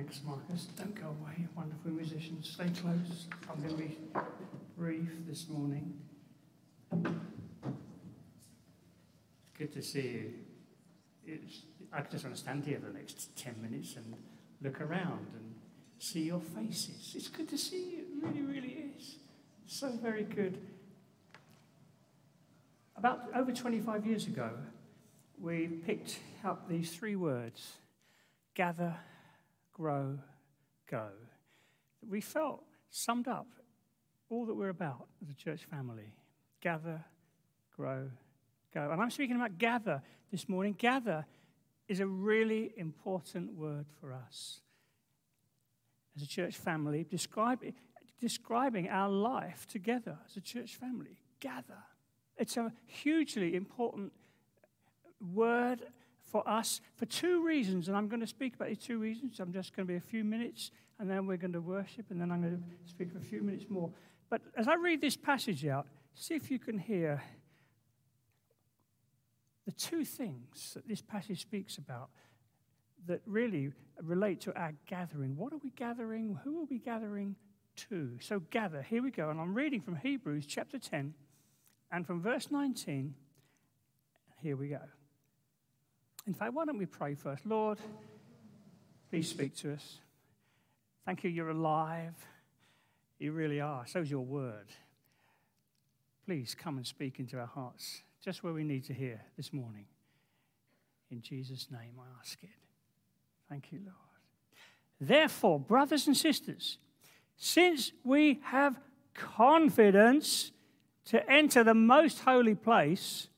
Thanks, Marcus. Don't go away. Wonderful musicians. Stay close. I'm going to be brief this morning. Good to see you. It's, I just want to stand here for the next 10 minutes and look around and see your faces. It's good to see you. It really, really is. So very good. About over 25 years ago, we picked up these three words gather, grow, go. We felt summed up all that we're about as a church family gather, grow, go. And I'm speaking about gather this morning. Gather is a really important word for us as a church family, describe, describing our life together as a church family. Gather. It's a hugely important word for us for two reasons, and I'm going to speak about these two reasons. I'm just going to be a few minutes, and then we're going to worship, and then I'm going to speak for a few minutes more. But as I read this passage out, see if you can hear the two things that this passage speaks about that really relate to our gathering. What are we gathering? Who are we gathering to? So, gather. Here we go. And I'm reading from Hebrews chapter 10 and from verse 19. Here we go. In fact, why don't we pray first? Lord, please speak to us. Thank you, you're alive. You really are. So's your word. Please come and speak into our hearts, just where we need to hear this morning. In Jesus' name, I ask it. Thank you, Lord. Therefore, brothers and sisters, since we have confidence to enter the most holy place,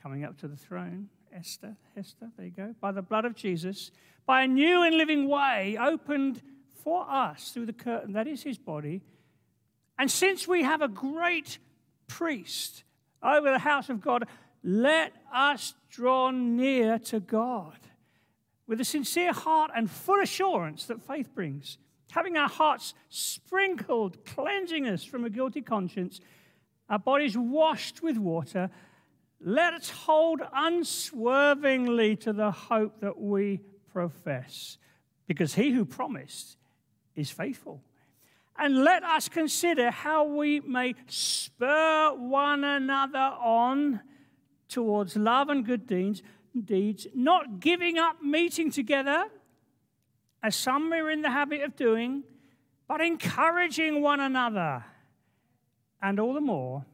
coming up to the throne, Esther, Hester, there you go, by the blood of Jesus, by a new and living way opened for us through the curtain, that is his body. And since we have a great priest over the house of God, let us draw near to God with a sincere heart and full assurance that faith brings, having our hearts sprinkled, cleansing us from a guilty conscience, our bodies washed with water let us hold unswervingly to the hope that we profess, because he who promised is faithful. And let us consider how we may spur one another on towards love and good deeds, deeds, not giving up meeting together, as some are in the habit of doing, but encouraging one another, and all the more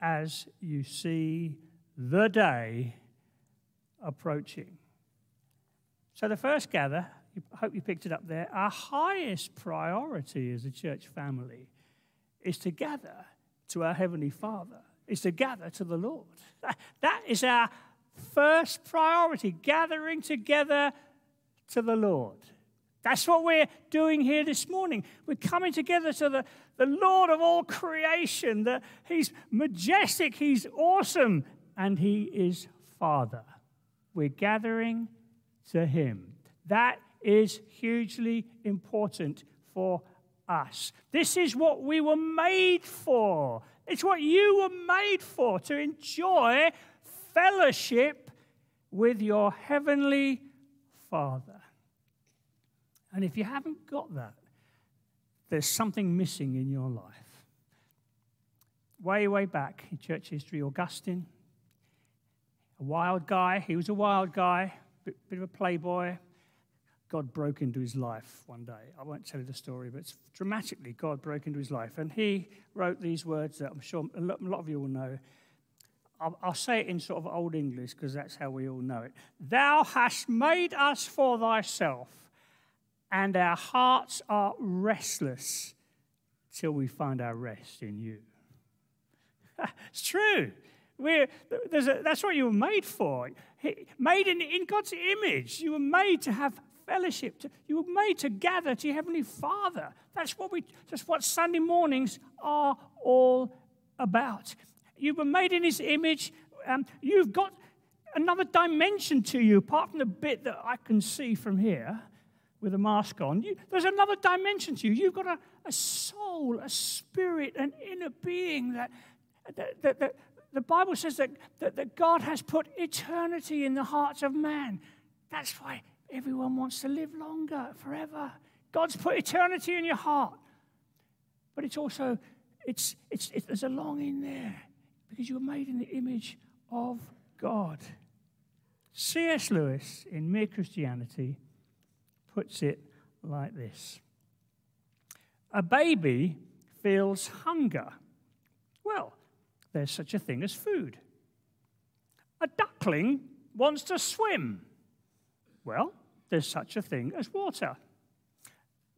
as you see the day approaching. So, the first gather, I hope you picked it up there, our highest priority as a church family is to gather to our Heavenly Father, is to gather to the Lord. That is our first priority, gathering together to the Lord. That's what we're doing here this morning. We're coming together to the, the Lord of all creation. The, he's majestic, He's awesome, and He is Father. We're gathering to Him. That is hugely important for us. This is what we were made for. It's what you were made for to enjoy fellowship with your Heavenly Father. And if you haven't got that, there's something missing in your life. Way, way back in church history, Augustine, a wild guy, he was a wild guy, bit, bit of a playboy. God broke into his life one day. I won't tell you the story, but it's dramatically, God broke into his life. And he wrote these words that I'm sure a lot, a lot of you will know. I'll, I'll say it in sort of Old English because that's how we all know it. Thou hast made us for thyself and our hearts are restless till we find our rest in you. it's true. A, that's what you were made for. Made in, in God's image. You were made to have fellowship. To, you were made to gather to your Heavenly Father. That's what, we, that's what Sunday mornings are all about. You were made in His image. Um, you've got another dimension to you, apart from the bit that I can see from here with a mask on. You, there's another dimension to you. You've got a, a soul, a spirit, an inner being that, that, that, that the Bible says that, that, that God has put eternity in the hearts of man. That's why Everyone wants to live longer, forever. God's put eternity in your heart. But it's also, it's, it's, it's, there's a longing there because you were made in the image of God. C.S. Lewis, in Mere Christianity, puts it like this A baby feels hunger. Well, there's such a thing as food. A duckling wants to swim. Well, there's such a thing as water.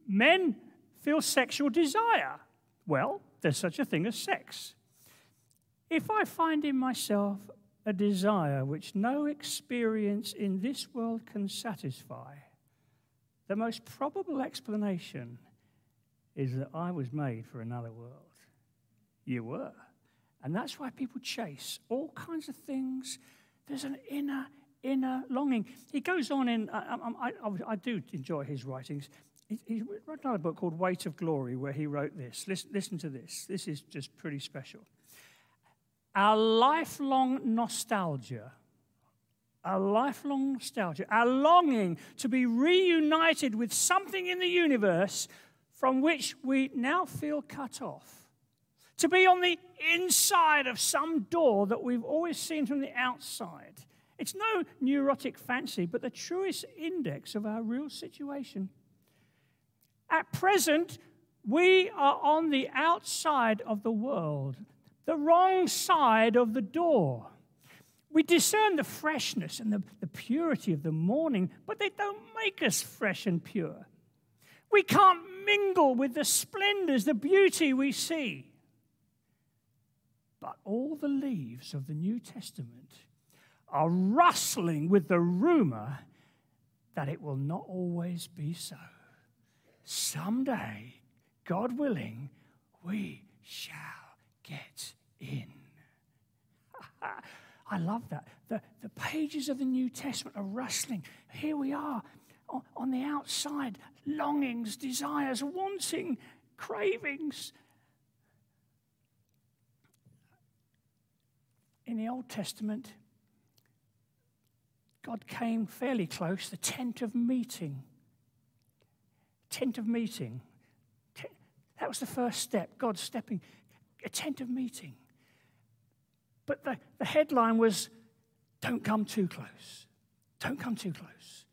Men feel sexual desire. Well, there's such a thing as sex. If I find in myself a desire which no experience in this world can satisfy, the most probable explanation is that I was made for another world. You were. And that's why people chase all kinds of things. There's an inner, inner longing. He goes on in, I, I, I, I do enjoy his writings. He, he, wrote another book called Weight of Glory where he wrote this. Listen, listen to this. This is just pretty special. Our lifelong nostalgia, our lifelong nostalgia, our longing to be reunited with something in the universe from which we now feel cut off, to be on the inside of some door that we've always seen from the outside. It's no neurotic fancy, but the truest index of our real situation. At present, we are on the outside of the world the wrong side of the door. We discern the freshness and the, the purity of the morning, but they don't make us fresh and pure. We can't mingle with the splendors, the beauty we see. But all the leaves of the New Testament are rustling with the rumor that it will not always be so. Someday, God willing, we shall get in. I love that. The, the pages of the New Testament are rustling. Here we are on the outside, longings, desires, wanting, cravings. In the Old Testament, God came fairly close, the tent of meeting. Tent of meeting. That was the first step, God stepping, a tent of meeting. But the, the headline was Don't come too close. Don't come too close.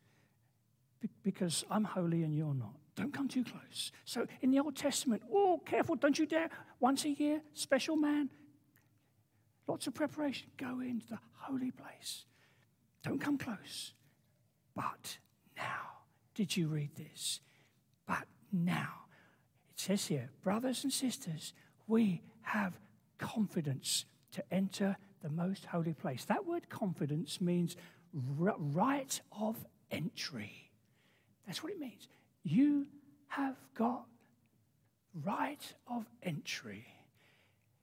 Be- because I'm holy and you're not. Don't come too close. So in the Old Testament, oh, careful, don't you dare. Once a year, special man, lots of preparation. Go into the holy place. Don't come close. But now, did you read this? But now, it says here, brothers and sisters, we have confidence to enter the most holy place. That word confidence means right of entry. That's what it means. You have got right of entry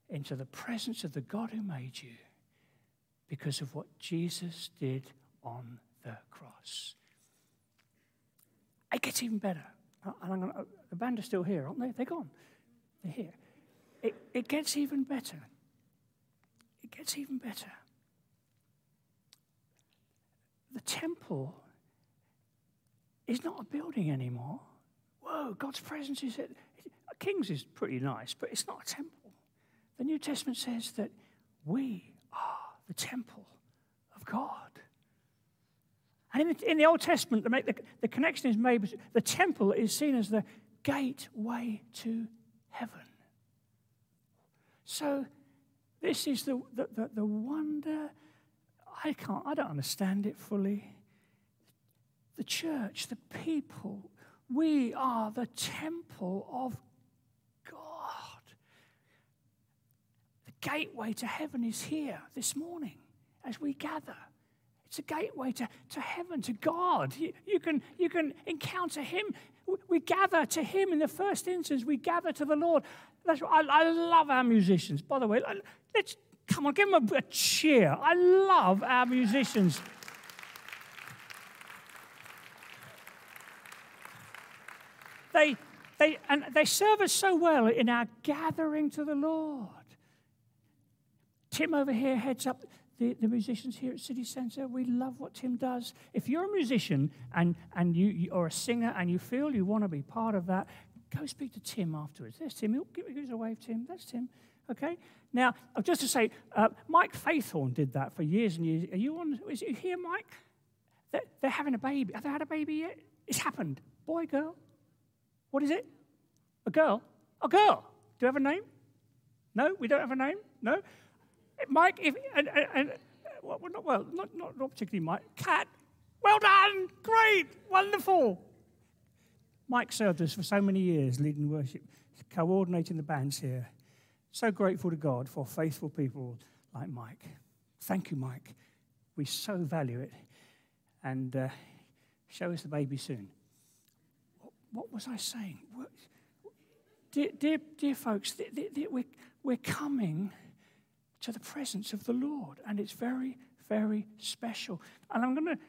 into the presence of the God who made you because of what Jesus did on the cross. It gets even better. Uh, gonna, uh, the band are still here, aren't they? They're gone. They're here. It, it gets even better gets even better. The temple is not a building anymore. Whoa, God's presence is at King's is pretty nice, but it's not a temple. The New Testament says that we are the temple of God. And in the, in the Old Testament, the, the connection is made, the temple is seen as the gateway to heaven. So this is the, the, the, the wonder. I can't, I don't understand it fully. The church, the people, we are the temple of God. The gateway to heaven is here this morning as we gather. It's a gateway to, to heaven, to God. You, you, can, you can encounter Him. We gather to Him in the first instance. We gather to the Lord. That's what, I, I love our musicians. By the way, let's come on, give them a, a cheer. I love our musicians. They, they, and they serve us so well in our gathering to the Lord. Tim over here heads up the, the musicians here at City Centre. We love what Tim does. If you're a musician and, and you, you or a singer and you feel you want to be part of that, go speak to Tim afterwards. There's Tim. He'll give, us a wave, Tim. That's Tim. Okay? Now, just to say, uh, Mike Faithorn did that for years and years. Are you on? Is you here, Mike? They're, they're having a baby. Have they had a baby yet? It's happened. Boy, girl? What is it? A girl? A girl. Do you have a name? No, we don't have a name. No. Mike, if and, and, and well, not well, not, not particularly Mike. Cat. Well done. Great. Wonderful. Mike served us for so many years, leading worship, coordinating the bands here. So grateful to God for faithful people like Mike. Thank you, Mike. We so value it. And uh, show us the baby soon. What, was I saying? Dear, dear, dear, folks, we're, we're coming to the presence of the Lord, and it's very, very special. And I'm going to,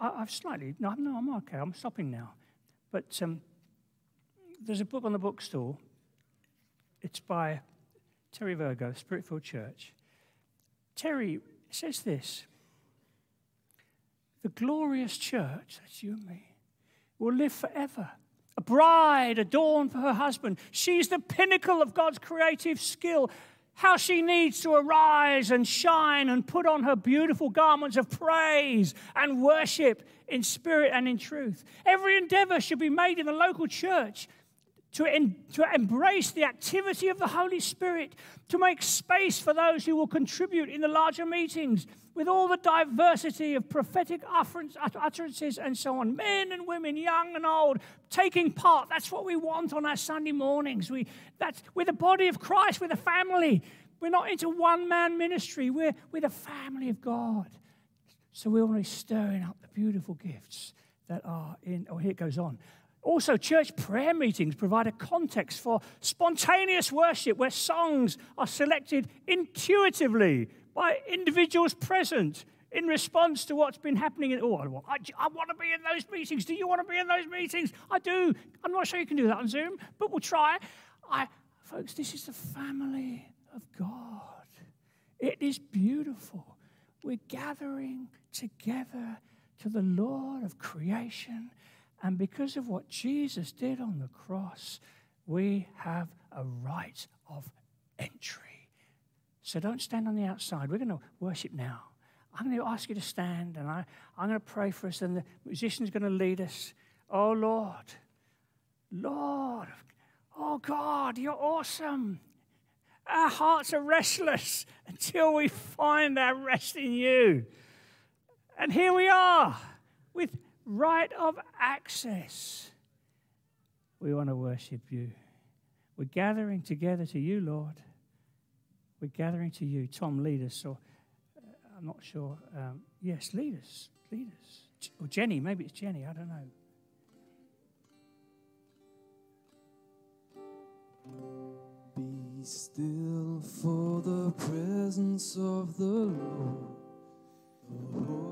I've slightly, no, no, I'm okay, I'm stopping now. But um, there's a book on the bookstore. It's by Terry Virgo, Spirit-filled Church. Terry says this The glorious church, that's you and me, will live forever. A bride adorned for her husband. She's the pinnacle of God's creative skill. How she needs to arise and shine and put on her beautiful garments of praise and worship in spirit and in truth. Every endeavor should be made in the local church to, en- to embrace the activity of the Holy Spirit, to make space for those who will contribute in the larger meetings with all the diversity of prophetic utterances and so on. Men and women, young and old, taking part. That's what we want on our Sunday mornings. We, that's, we're the body of Christ, we're the family. We're not into one man ministry, we're, we're the family of God. So we're always stirring up the beautiful gifts that are in. Oh, here it goes on. Also, church prayer meetings provide a context for spontaneous worship where songs are selected intuitively by individuals present in response to what's been happening. In, oh, I, I want to be in those meetings. Do you want to be in those meetings? I do. I'm not sure you can do that on Zoom, but we'll try. I, folks, this is the family of God. It is beautiful. We're gathering together to the Lord of creation and because of what Jesus did on the cross, we have a right of entry. So don't stand on the outside. We're going to worship now. I'm going to ask you to stand and I, I'm going to pray for us, and the musician's going to lead us. Oh, Lord, Lord, oh, God, you're awesome. Our hearts are restless until we find our rest in you. And here we are with right of access. We want to worship you. We're gathering together to you, Lord. We're gathering to you. Tom, lead us. Or uh, I'm not sure. Um, yes, lead us. Lead us. Or Jenny. Maybe it's Jenny. I don't know. Be still for the presence of the Lord. The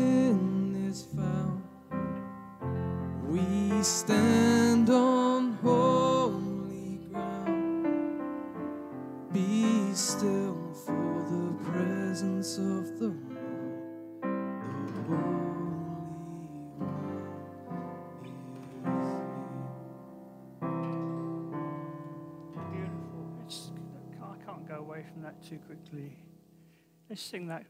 too quickly. Let's sing that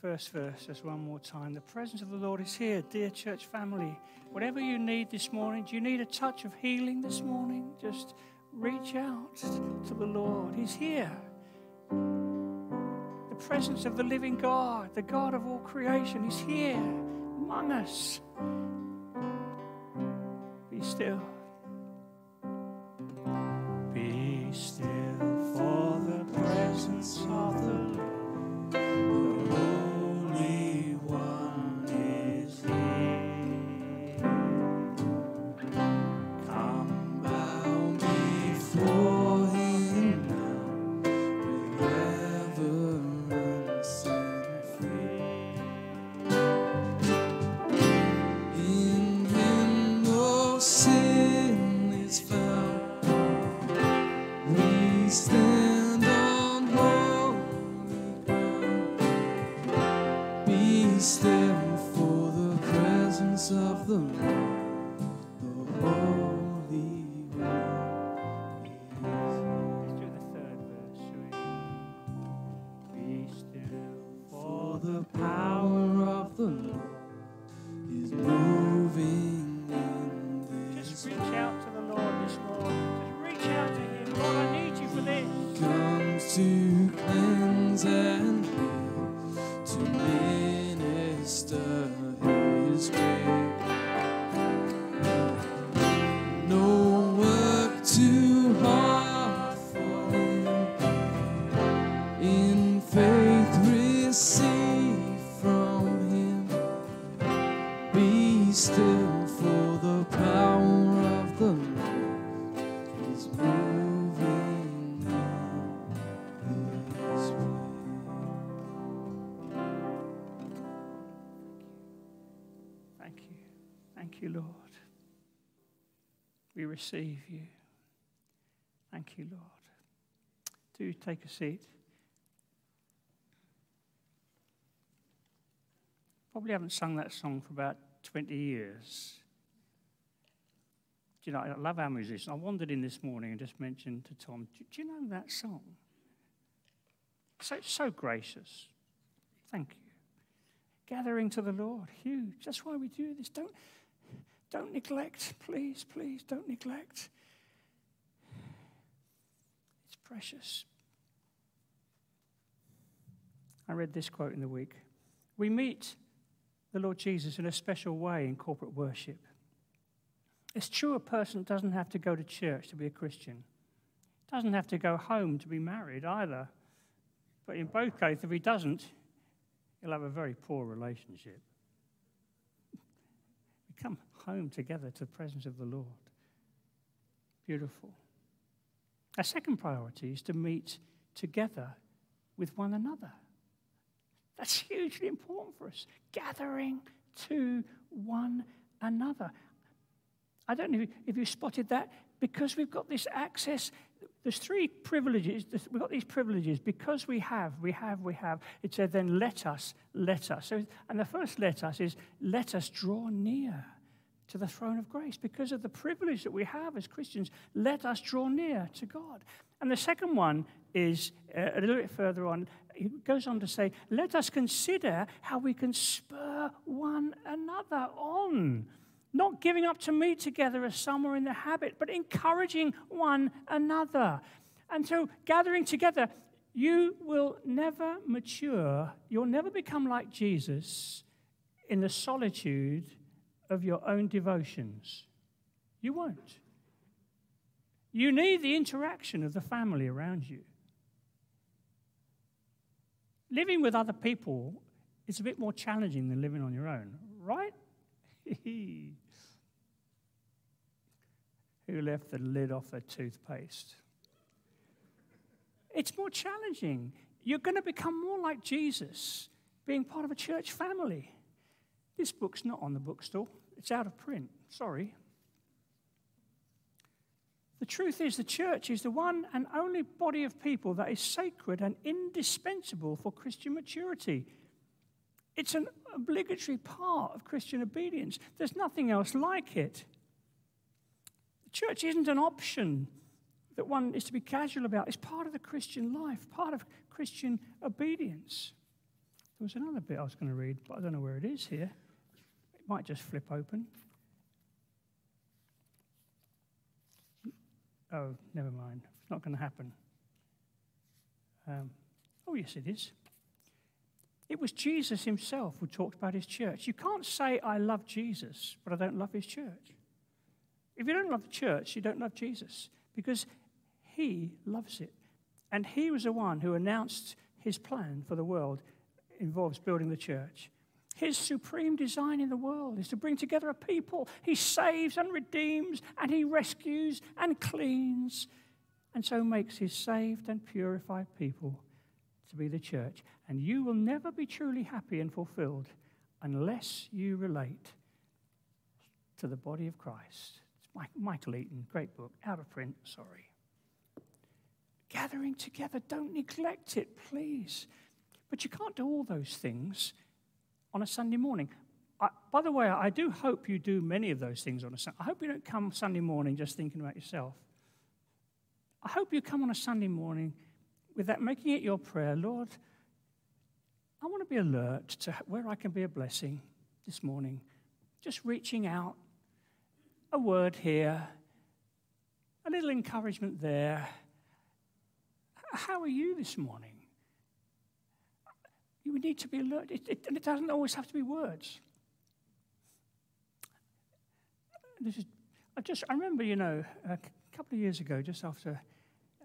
first verse just one more time. The presence of the Lord is here, dear church family. Whatever you need this morning, do you need a touch of healing this morning? Just reach out to the Lord. He's here. The presence of the living God, the God of all creation, is here among us. Be still. Still for the power of the Lord is moving in this Thank you. Thank you, Lord. We receive you. Thank you, Lord. Do take a seat. Probably haven't sung that song for about 20 years. Do you know, I love our musicians. I wandered in this morning and just mentioned to Tom, do, do you know that song? So, so gracious. Thank you gathering to the Lord. Huge. That's why we do this. Don't, don't neglect, please, please, don't neglect. It's precious. I read this quote in the week. We meet the Lord Jesus in a special way in corporate worship. It's true a person doesn't have to go to church to be a Christian, doesn't have to go home to be married either. But in both cases, if he doesn't, he'll have a very poor relationship. We come home together to the presence of the Lord. Beautiful. Our second priority is to meet together with one another. That's hugely important for us. Gathering to one another. I don't know if you spotted that. Because we've got this access, there's three privileges. We've got these privileges because we have, we have, we have. It said, then let us, let us. So, and the first let us is let us draw near to the throne of grace. Because of the privilege that we have as Christians, let us draw near to God. And the second one is uh, a little bit further on. He goes on to say, let us consider how we can spur one another on not giving up to meet together as some are in the habit, but encouraging one another. And so, gathering together, you will never mature, you'll never become like Jesus in the solitude of your own devotions. You won't. You need the interaction of the family around you. Living with other people is a bit more challenging than living on your own, right? Who left the lid off the toothpaste? It's more challenging. You're going to become more like Jesus, being part of a church family. This book's not on the bookstore, it's out of print. Sorry. The truth is, the church is the one and only body of people that is sacred and indispensable for Christian maturity. It's an obligatory part of Christian obedience. There's nothing else like it. The church isn't an option that one is to be casual about. It's part of the Christian life, part of Christian obedience. There was another bit I was going to read, but I don't know where it is here. It might just flip open. Oh, never mind. It's not going to happen. Um, oh, yes, it is. It was Jesus himself who talked about his church. You can't say, I love Jesus, but I don't love his church. If you don't love the church, you don't love Jesus because he loves it. And he was the one who announced his plan for the world involves building the church. His supreme design in the world is to bring together a people. He saves and redeems, and he rescues and cleans, and so makes his saved and purified people to be the church. And you will never be truly happy and fulfilled unless you relate to the body of Christ. It's Michael Eaton, great book, out of print, sorry. Gathering together, don't neglect it, please. But you can't do all those things on a Sunday morning. I, by the way, I do hope you do many of those things on a Sunday. I hope you don't come Sunday morning just thinking about yourself. I hope you come on a Sunday morning with that, making it your prayer, Lord, I want to be alert to where I can be a blessing this morning. Just reaching out, a word here, a little encouragement there. How are you this morning? You need to be alert. It, it, and it doesn't always have to be words. This is, I just, I remember, you know, a couple of years ago, just after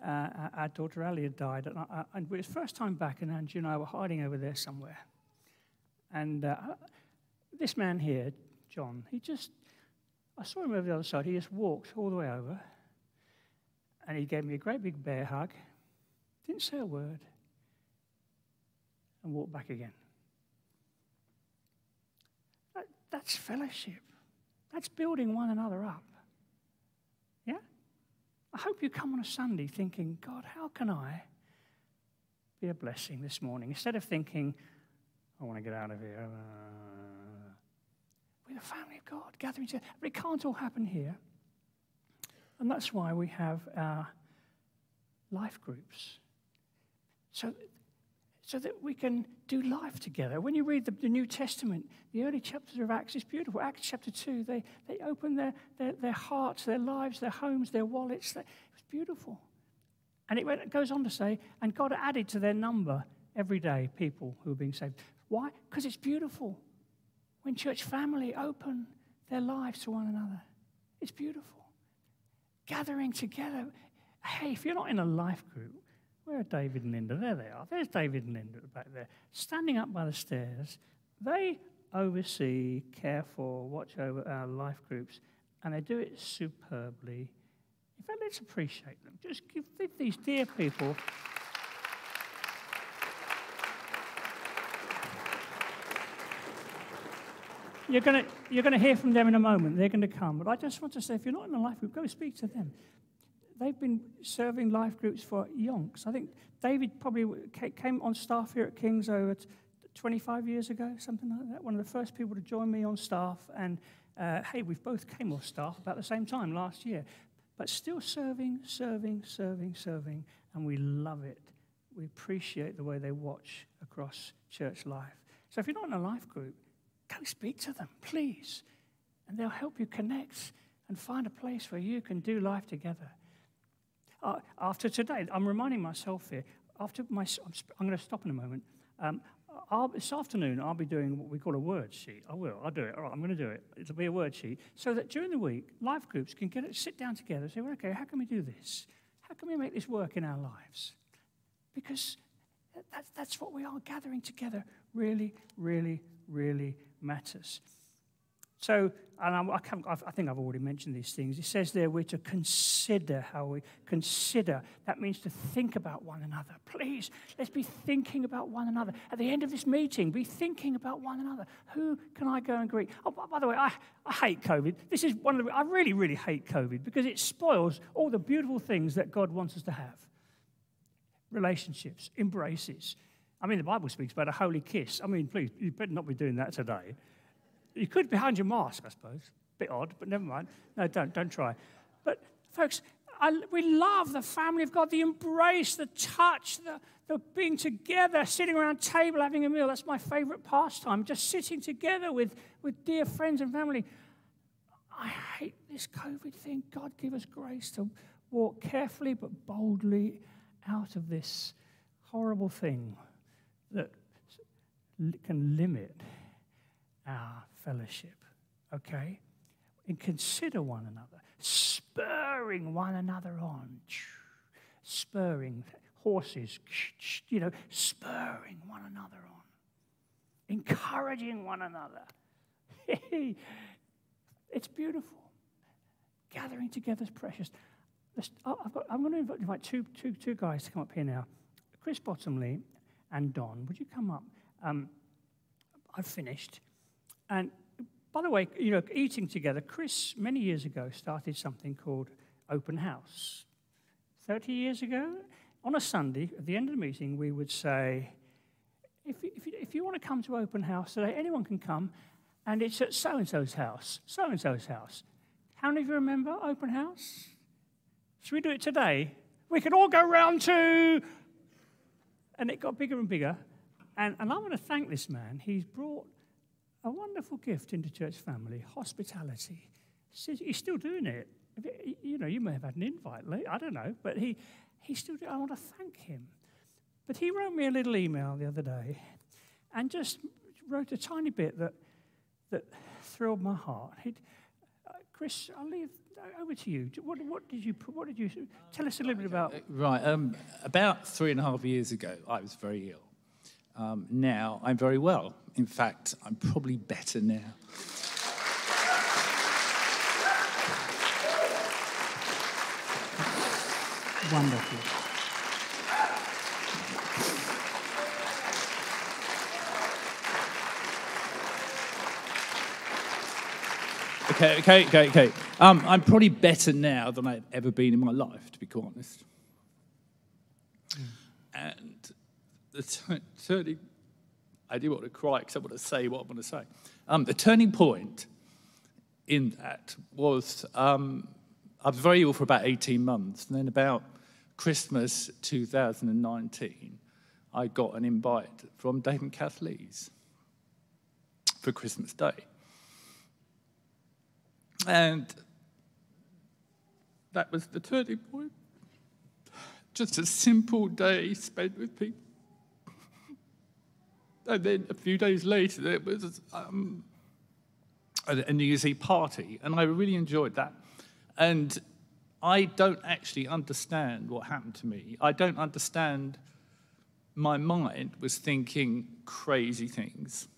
uh, our daughter Ali had died, and, I, and it was first time back, and Angie and I were hiding over there somewhere. And uh, this man here, John, he just, I saw him over the other side. He just walked all the way over, and he gave me a great big bear hug. Didn't say a word and walk back again. That's fellowship. That's building one another up. Yeah? I hope you come on a Sunday thinking, God, how can I be a blessing this morning? Instead of thinking, I want to get out of here. Uh, we're the family of God gathering together. But it can't all happen here. And that's why we have our life groups. So so that we can do life together. When you read the, the, New Testament, the early chapters of Acts is beautiful. Acts chapter 2, they, they open their, their, their hearts, their lives, their homes, their wallets. It was beautiful. And it, went, it goes on to say, and God added to their number every day people who were being saved. Why? Because it's beautiful. When church family open their lives to one another, it's beautiful. Gathering together. Hey, if you're not in a life group, where are David and Linda? There they are. There's David and Linda back there, standing up by the stairs. They oversee, care for, watch over our life groups, and they do it superbly. In fact, let's appreciate them. Just give these dear people. You're going you're to hear from them in a moment. They're going to come. But I just want to say if you're not in a life group, go speak to them they've been serving life groups for yonks. I think David probably came on staff here at King's over 25 years ago, something like that. One of the first people to join me on staff. And uh, hey, we've both came off staff about the same time last year. But still serving, serving, serving, serving. And we love it. We appreciate the way they watch across church life. So if you're not in a life group, go speak to them, please. and they'll help you connect and find a place where you can do life together. Uh, after today, I'm reminding myself here, after my, I'm, going to stop in a moment. Um, I'll, this afternoon, I'll be doing what we call a word sheet. I will. I'll do it. All right, I'm going to do it. It'll be a word sheet so that during the week, life groups can get it, sit down together and say, well, okay, how can we do this? How can we make this work in our lives? Because that's, that's what we are. Gathering together really, really, really matters. So, and I, I, I think I've already mentioned these things. It says there we're to consider how we consider. That means to think about one another. Please, let's be thinking about one another. At the end of this meeting, be thinking about one another. Who can I go and greet? Oh, by the way, I, I hate COVID. This is one of the, I really, really hate COVID because it spoils all the beautiful things that God wants us to have relationships, embraces. I mean, the Bible speaks about a holy kiss. I mean, please, you better not be doing that today. You could behind your mask, I suppose. Bit odd, but never mind. No, don't, don't try. But, folks, I, we love the family of God, the embrace, the touch, the, the being together, sitting around a table having a meal. That's my favorite pastime, just sitting together with, with dear friends and family. I hate this COVID thing. God, give us grace to walk carefully but boldly out of this horrible thing that can limit our fellowship, okay? And consider one another, spurring one another on, spurring horses, you know, spurring one another on, encouraging one another. it's beautiful. Gathering together is precious. Oh, got, I'm going to invite two, two, two guys to come up here now. Chris Bottomley and Don, would you come up? Um, I've finished. And by the way, you know, eating together, Chris, many years ago, started something called Open House. 30 years ago, on a Sunday, at the end of the meeting, we would say, if, if, if you want to come to Open House today, anyone can come, and it's at so and so's house, so and so's house. How many of you remember Open House? Should we do it today? We can all go round to. And it got bigger and bigger. And, and I want to thank this man. He's brought a wonderful gift into church family hospitality. He's still doing it. You know, you may have had an invite late, I don't know, but he, he still, I want to thank him. But he wrote me a little email the other day and just wrote a tiny bit that, that thrilled my heart. Uh, Chris, I'll leave over to you. What, what, did you, what did you, tell us a little bit about. Right, um, about three and a half years ago, I was very ill. Um, now I'm very well. In fact, I'm probably better now. Wonderful. Okay, okay, okay, okay. Um, I'm probably better now than I've ever been in my life, to be quite honest. Mm. And the t- turning, I do want to cry because I want to say what I want to say. Um, the turning point in that was um, I was very ill for about 18 months, and then about Christmas 2019, I got an invite from David and Kath Lees for Christmas Day. And that was the turning point. Just a simple day spent with people. And then a few days later, there was um, a New Year's Eve party, and I really enjoyed that. And I don't actually understand what happened to me. I don't understand. My mind was thinking crazy things.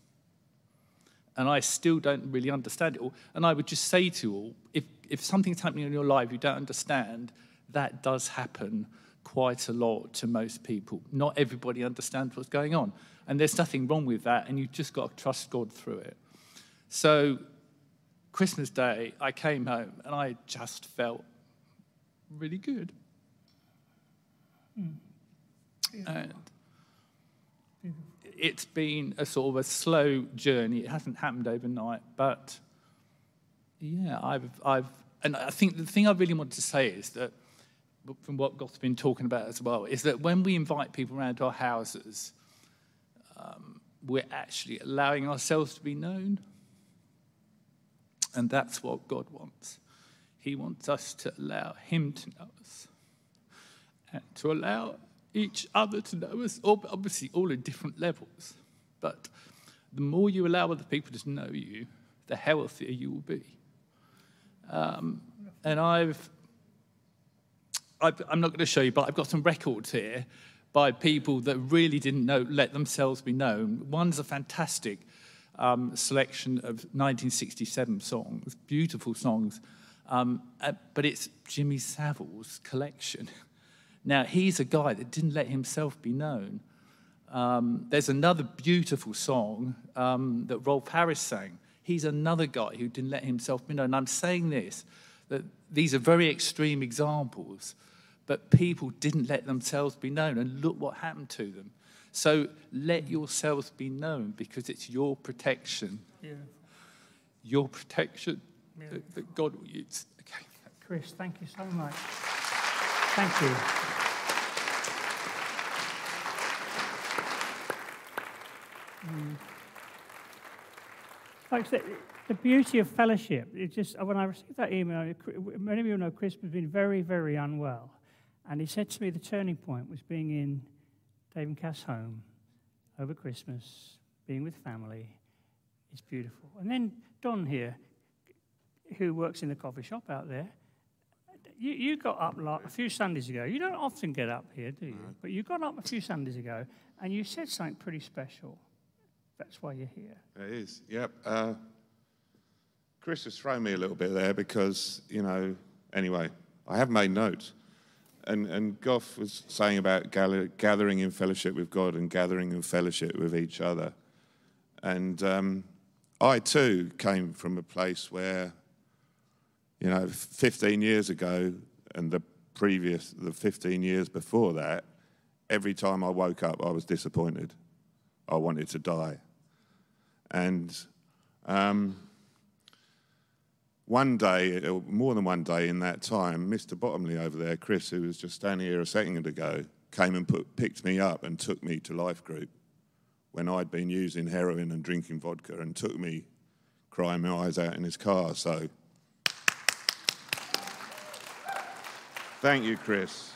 And I still don't really understand it all. And I would just say to you all if, if something's happening in your life you don't understand, that does happen quite a lot to most people. Not everybody understands what's going on. And there's nothing wrong with that, and you've just got to trust God through it. So, Christmas Day, I came home and I just felt really good. Mm. And it's been a sort of a slow journey. It hasn't happened overnight, but yeah, I've, I've, and I think the thing I really want to say is that, from what God's been talking about as well, is that when we invite people around our houses, um, we're actually allowing ourselves to be known. And that's what God wants. He wants us to allow Him to know us and to allow each other to know us, obviously, all at different levels. But the more you allow other people to know you, the healthier you will be. Um, and I've, I've, I'm not going to show you, but I've got some records here by people that really didn't know, let themselves be known. One's a fantastic um, selection of 1967 songs, beautiful songs, um, uh, but it's Jimmy Savile's collection. Now, he's a guy that didn't let himself be known. Um, there's another beautiful song um, that Rolf Harris sang. He's another guy who didn't let himself be known. And I'm saying this, that these are very extreme examples, but people didn't let themselves be known. And look what happened to them. So let yourselves be known because it's your protection. Your protection that, that God will use. Okay. Chris, thank you so much. Thank you. Mm. Like I said, the beauty of fellowship, it just, when I received that email, many of you know Chris has been very, very unwell. And he said to me the turning point was being in David Cass' home over Christmas, being with family. It's beautiful. And then Don here, who works in the coffee shop out there, you, you got up like a few Sundays ago. You don't often get up here, do you? But you got up a few Sundays ago and you said something pretty special. That's why you're here. It is, yep. Uh, Chris has thrown me a little bit there because, you know, anyway, I have made notes. And, and Goff was saying about gather, gathering in fellowship with God and gathering in fellowship with each other. And um, I too came from a place where, you know, 15 years ago and the previous, the 15 years before that, every time I woke up, I was disappointed. I wanted to die. And um, one day, uh, more than one day in that time, Mr. Bottomley over there, Chris, who was just standing here a second ago, came and put, picked me up and took me to Life Group when I'd been using heroin and drinking vodka and took me crying my eyes out in his car. So, thank you, Chris.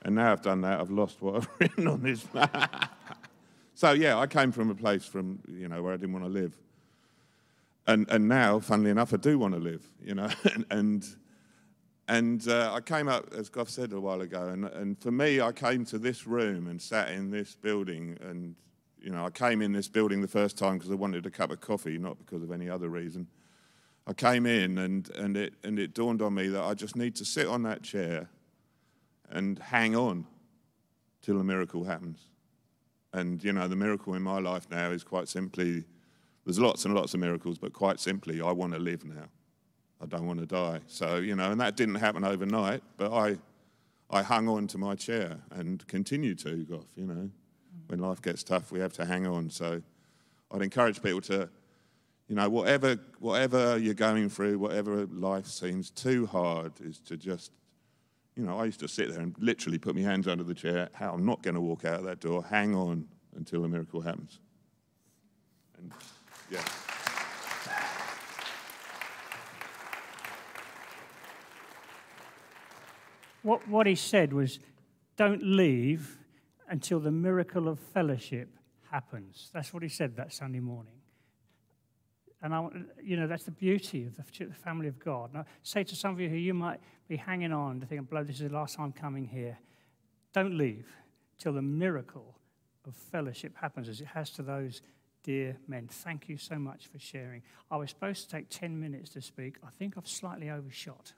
And now I've done that, I've lost what I've written on this. so yeah, I came from a place from you know where I didn't want to live, and and now, funnily enough, I do want to live. You know, and and, and uh, I came up, as Gough said a while ago, and and for me, I came to this room and sat in this building, and you know, I came in this building the first time because I wanted a cup of coffee, not because of any other reason. I came in, and and it and it dawned on me that I just need to sit on that chair and hang on till a miracle happens. And, you know, the miracle in my life now is quite simply there's lots and lots of miracles, but quite simply, I want to live now. I don't want to die. So, you know, and that didn't happen overnight, but I, I hung on to my chair and continue to, Goff, you know. When life gets tough, we have to hang on. So I'd encourage people to, you know, whatever, whatever you're going through, whatever life seems too hard, is to just you know, I used to sit there and literally put my hands under the chair. How I'm not going to walk out of that door. Hang on until a miracle happens. And yeah. What, what he said was, don't leave until the miracle of fellowship happens. That's what he said that Sunday morning. And I, you know, that's the beauty of the family of God. I say to some of you who you might be hanging on to think, blow, this is the last time coming here. Don't leave till the miracle of fellowship happens as it has to those dear men. Thank you so much for sharing. I was supposed to take 10 minutes to speak. I think I've slightly overshot.